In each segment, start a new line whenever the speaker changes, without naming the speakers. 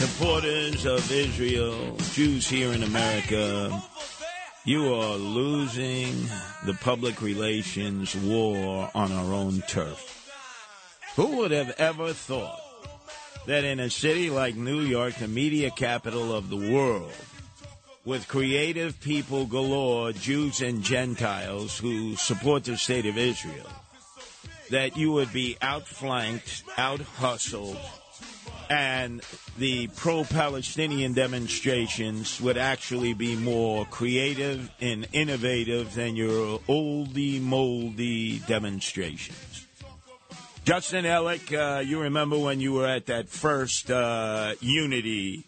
Supporters of Israel, Jews here in America, you are losing the public relations war on our own turf. Who would have ever thought that in a city like New York, the media capital of the world, with creative people galore, Jews and Gentiles who support the state of Israel, that you would be outflanked, out hustled, and the pro Palestinian demonstrations would actually be more creative and innovative than your oldie moldy demonstrations. Justin Ellick, uh, you remember when you were at that first uh, Unity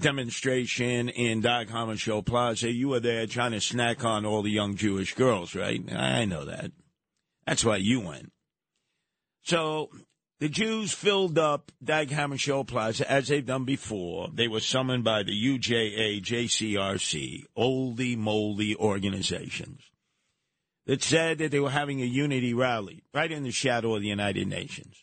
demonstration in Dag Hammarskjöld Plaza? You were there trying to snack on all the young Jewish girls, right? I know that. That's why you went. So the Jews filled up Dag Hammarskjöld Plaza as they've done before. They were summoned by the UJA, JCRC, oldie moldy organizations that said that they were having a unity rally right in the shadow of the United Nations.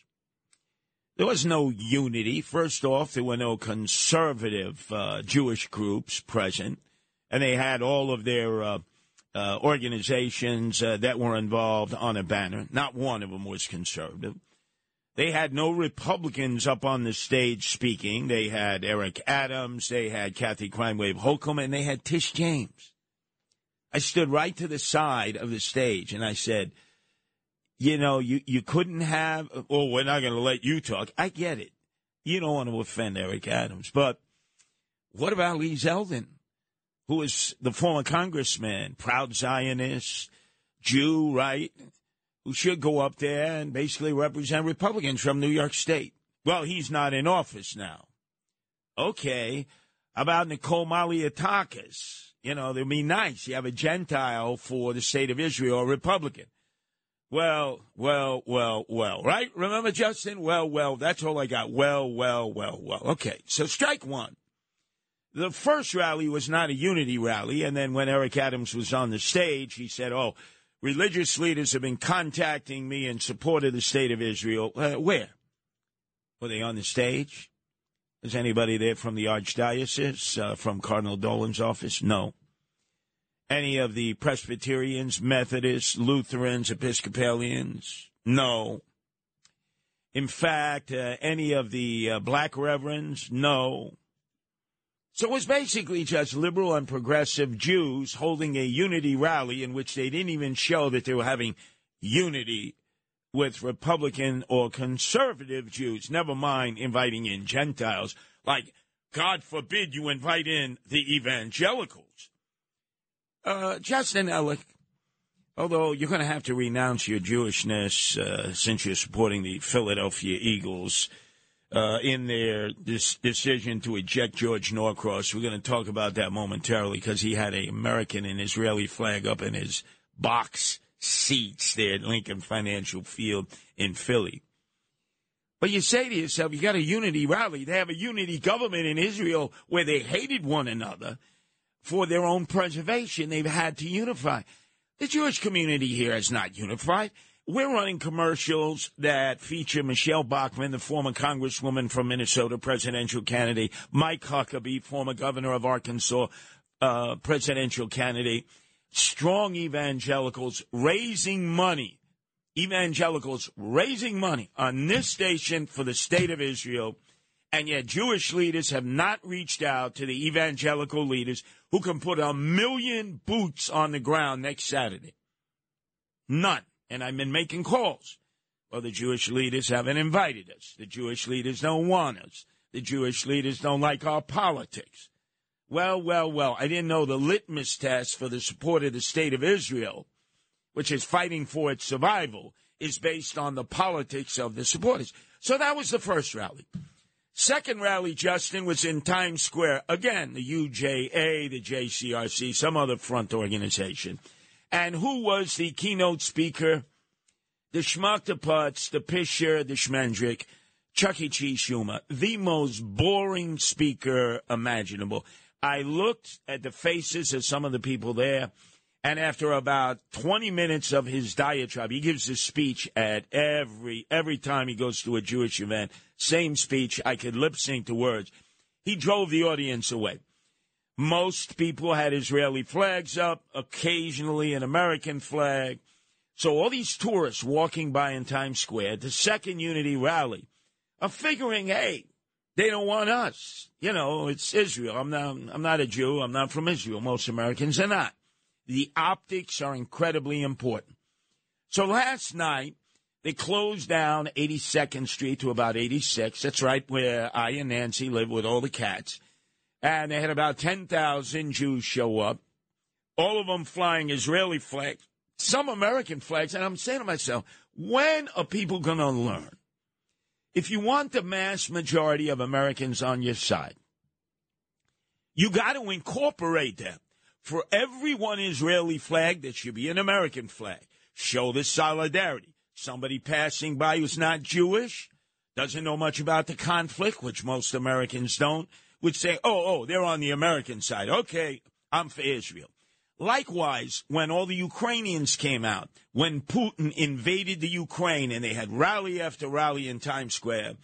There was no unity. First off, there were no conservative uh, Jewish groups present, and they had all of their uh, uh, organizations uh, that were involved on a banner. Not one of them was conservative. They had no Republicans up on the stage speaking. They had Eric Adams, they had Kathy Crime Wave Hochul, and they had Tish James. I stood right to the side of the stage and I said, you know, you, you couldn't have, oh, well, we're not going to let you talk. I get it. You don't want to offend Eric Adams. But what about Lee Zeldin, who is the former congressman, proud Zionist, Jew, right? Who should go up there and basically represent Republicans from New York State. Well, he's not in office now. Okay. How about Nicole Malliotakis? You know, they'd be nice. You have a Gentile for the state of Israel, a Republican. Well, well, well, well, right? Remember, Justin? Well, well, that's all I got. Well, well, well, well. Okay, so strike one. The first rally was not a unity rally, and then when Eric Adams was on the stage, he said, Oh, religious leaders have been contacting me in support of the state of Israel. Uh, where? Were they on the stage? Is anybody there from the Archdiocese, uh, from Cardinal Dolan's office? No. Any of the Presbyterians, Methodists, Lutherans, Episcopalians? No. In fact, uh, any of the uh, black reverends? No. So it was basically just liberal and progressive Jews holding a unity rally in which they didn't even show that they were having unity with Republican or conservative Jews, never mind inviting in Gentiles. Like, God forbid you invite in the evangelicals. Uh, Justin Ellick, although you're going to have to renounce your Jewishness uh, since you're supporting the Philadelphia Eagles uh, in their decision to eject George Norcross. We're going to talk about that momentarily because he had an American and Israeli flag up in his box seats there at Lincoln Financial Field in Philly. But you say to yourself, you got a unity rally. They have a unity government in Israel where they hated one another for their own preservation. They've had to unify. The Jewish community here is not unified. We're running commercials that feature Michelle Bachmann, the former congresswoman from Minnesota, presidential candidate, Mike Huckabee, former governor of Arkansas, uh, presidential candidate, strong evangelicals raising money, evangelicals raising money on this station for the state of Israel, and yet Jewish leaders have not reached out to the evangelical leaders who can put a million boots on the ground next Saturday. None. And I've been making calls. Well, the Jewish leaders haven't invited us. The Jewish leaders don't want us. The Jewish leaders don't like our politics. Well, well, well, I didn't know the litmus test for the support of the state of Israel, which is fighting for its survival, is based on the politics of the supporters. So that was the first rally. Second rally, Justin, was in Times Square. Again, the UJA, the JCRC, some other front organization. And who was the keynote speaker? The Schmucktaputz, the Pisher, the Schmendrick, Chuck E. Cheese Schumer, the most boring speaker imaginable. I looked at the faces of some of the people there, and after about 20 minutes of his diatribe, he gives a speech at every every time he goes to a Jewish event. Same speech. I could lip sync the words. he drove the audience away. Most people had Israeli flags up, occasionally an American flag. So all these tourists walking by in Times Square, the second unity rally, are figuring, hey, they don't want us. You know, it's Israel. I'm not, I'm not a Jew. I'm not from Israel. Most Americans are not. The optics are incredibly important. So last night, they closed down 82nd Street to about 86. That's right where I and Nancy live with all the cats. And they had about 10,000 Jews show up, all of them flying Israeli flags, some American flags. And I'm saying to myself, when are people going to learn? If you want the mass majority of Americans on your side, you got to incorporate them. For every one Israeli flag, there should be an American flag. Show the solidarity. Somebody passing by who's not Jewish, doesn't know much about the conflict, which most Americans don't, would say, oh, oh, they're on the American side. Okay, I'm for Israel. Likewise, when all the Ukrainians came out, when Putin invaded the Ukraine and they had rally after rally in Times Square,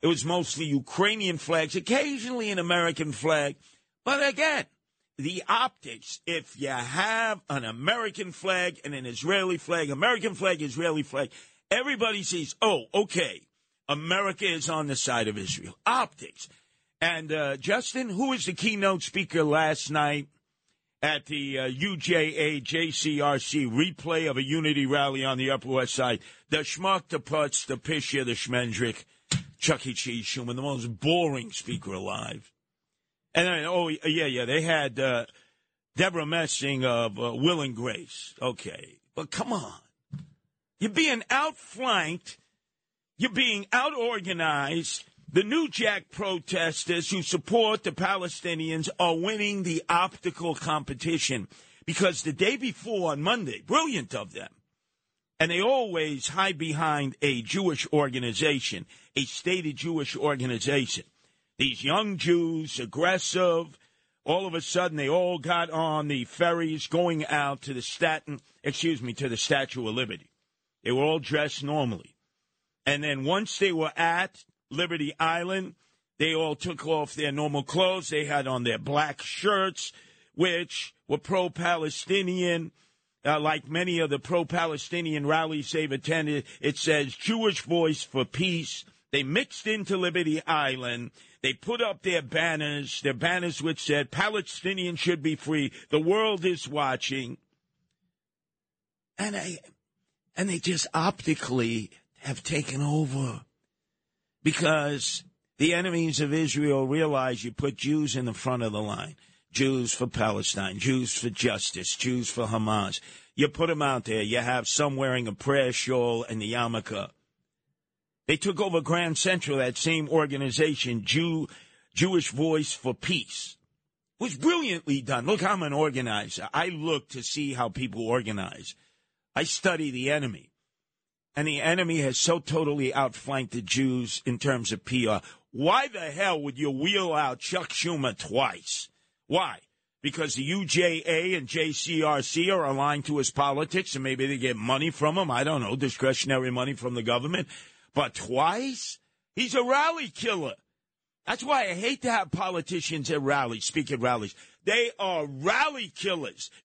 it was mostly Ukrainian flags, occasionally an American flag. But again, the optics, if you have an American flag and an Israeli flag, American flag, Israeli flag, everybody sees, oh, okay, America is on the side of Israel. Optics. And uh, Justin, who was the keynote speaker last night at the uh, UJA JCRC replay of a unity rally on the Upper West Side? The schmuck, the putz, the pisher, the schmendrick, Chuck E. Cheese Schumer, the most boring speaker alive. And then, oh, yeah, yeah, they had uh, Debra Messing of uh, Will and Grace. Okay. But come on. You're being outflanked. You're being outorganized the New Jack protesters who support the Palestinians are winning the optical competition because the day before on Monday, brilliant of them, and they always hide behind a Jewish organization, a stated Jewish organization. These young Jews, aggressive, all of a sudden they all got on the ferries going out to the Staten, excuse me, to the Statue of Liberty. They were all dressed normally. And then once they were at Liberty Island. They all took off their normal clothes. They had on their black shirts, which were pro Palestinian. Uh, like many of the pro Palestinian rallies they've attended, it says Jewish Voice for Peace. They mixed into Liberty Island. They put up their banners, their banners which said Palestinians should be free. The world is watching. And I, and they just optically have taken over because the enemies of Israel realize you put Jews in the front of the line. Jews for Palestine, Jews for justice, Jews for Hamas. You put them out there. You have some wearing a prayer shawl and the yarmulke. They took over Grand Central, that same organization, Jew, Jewish Voice for Peace. It was brilliantly done. Look, I'm an organizer. I look to see how people organize. I study the enemy and the enemy has so totally outflanked the Jews in terms of PR. Why the hell would you wheel out Chuck Schumer twice? Why? Because the UJA and JCRC are aligned to his politics and maybe they get money from him. I don't know, discretionary money from the government. But twice? He's a rally killer. That's why I hate to have politicians at rallies, speak at rallies. They are rally killers.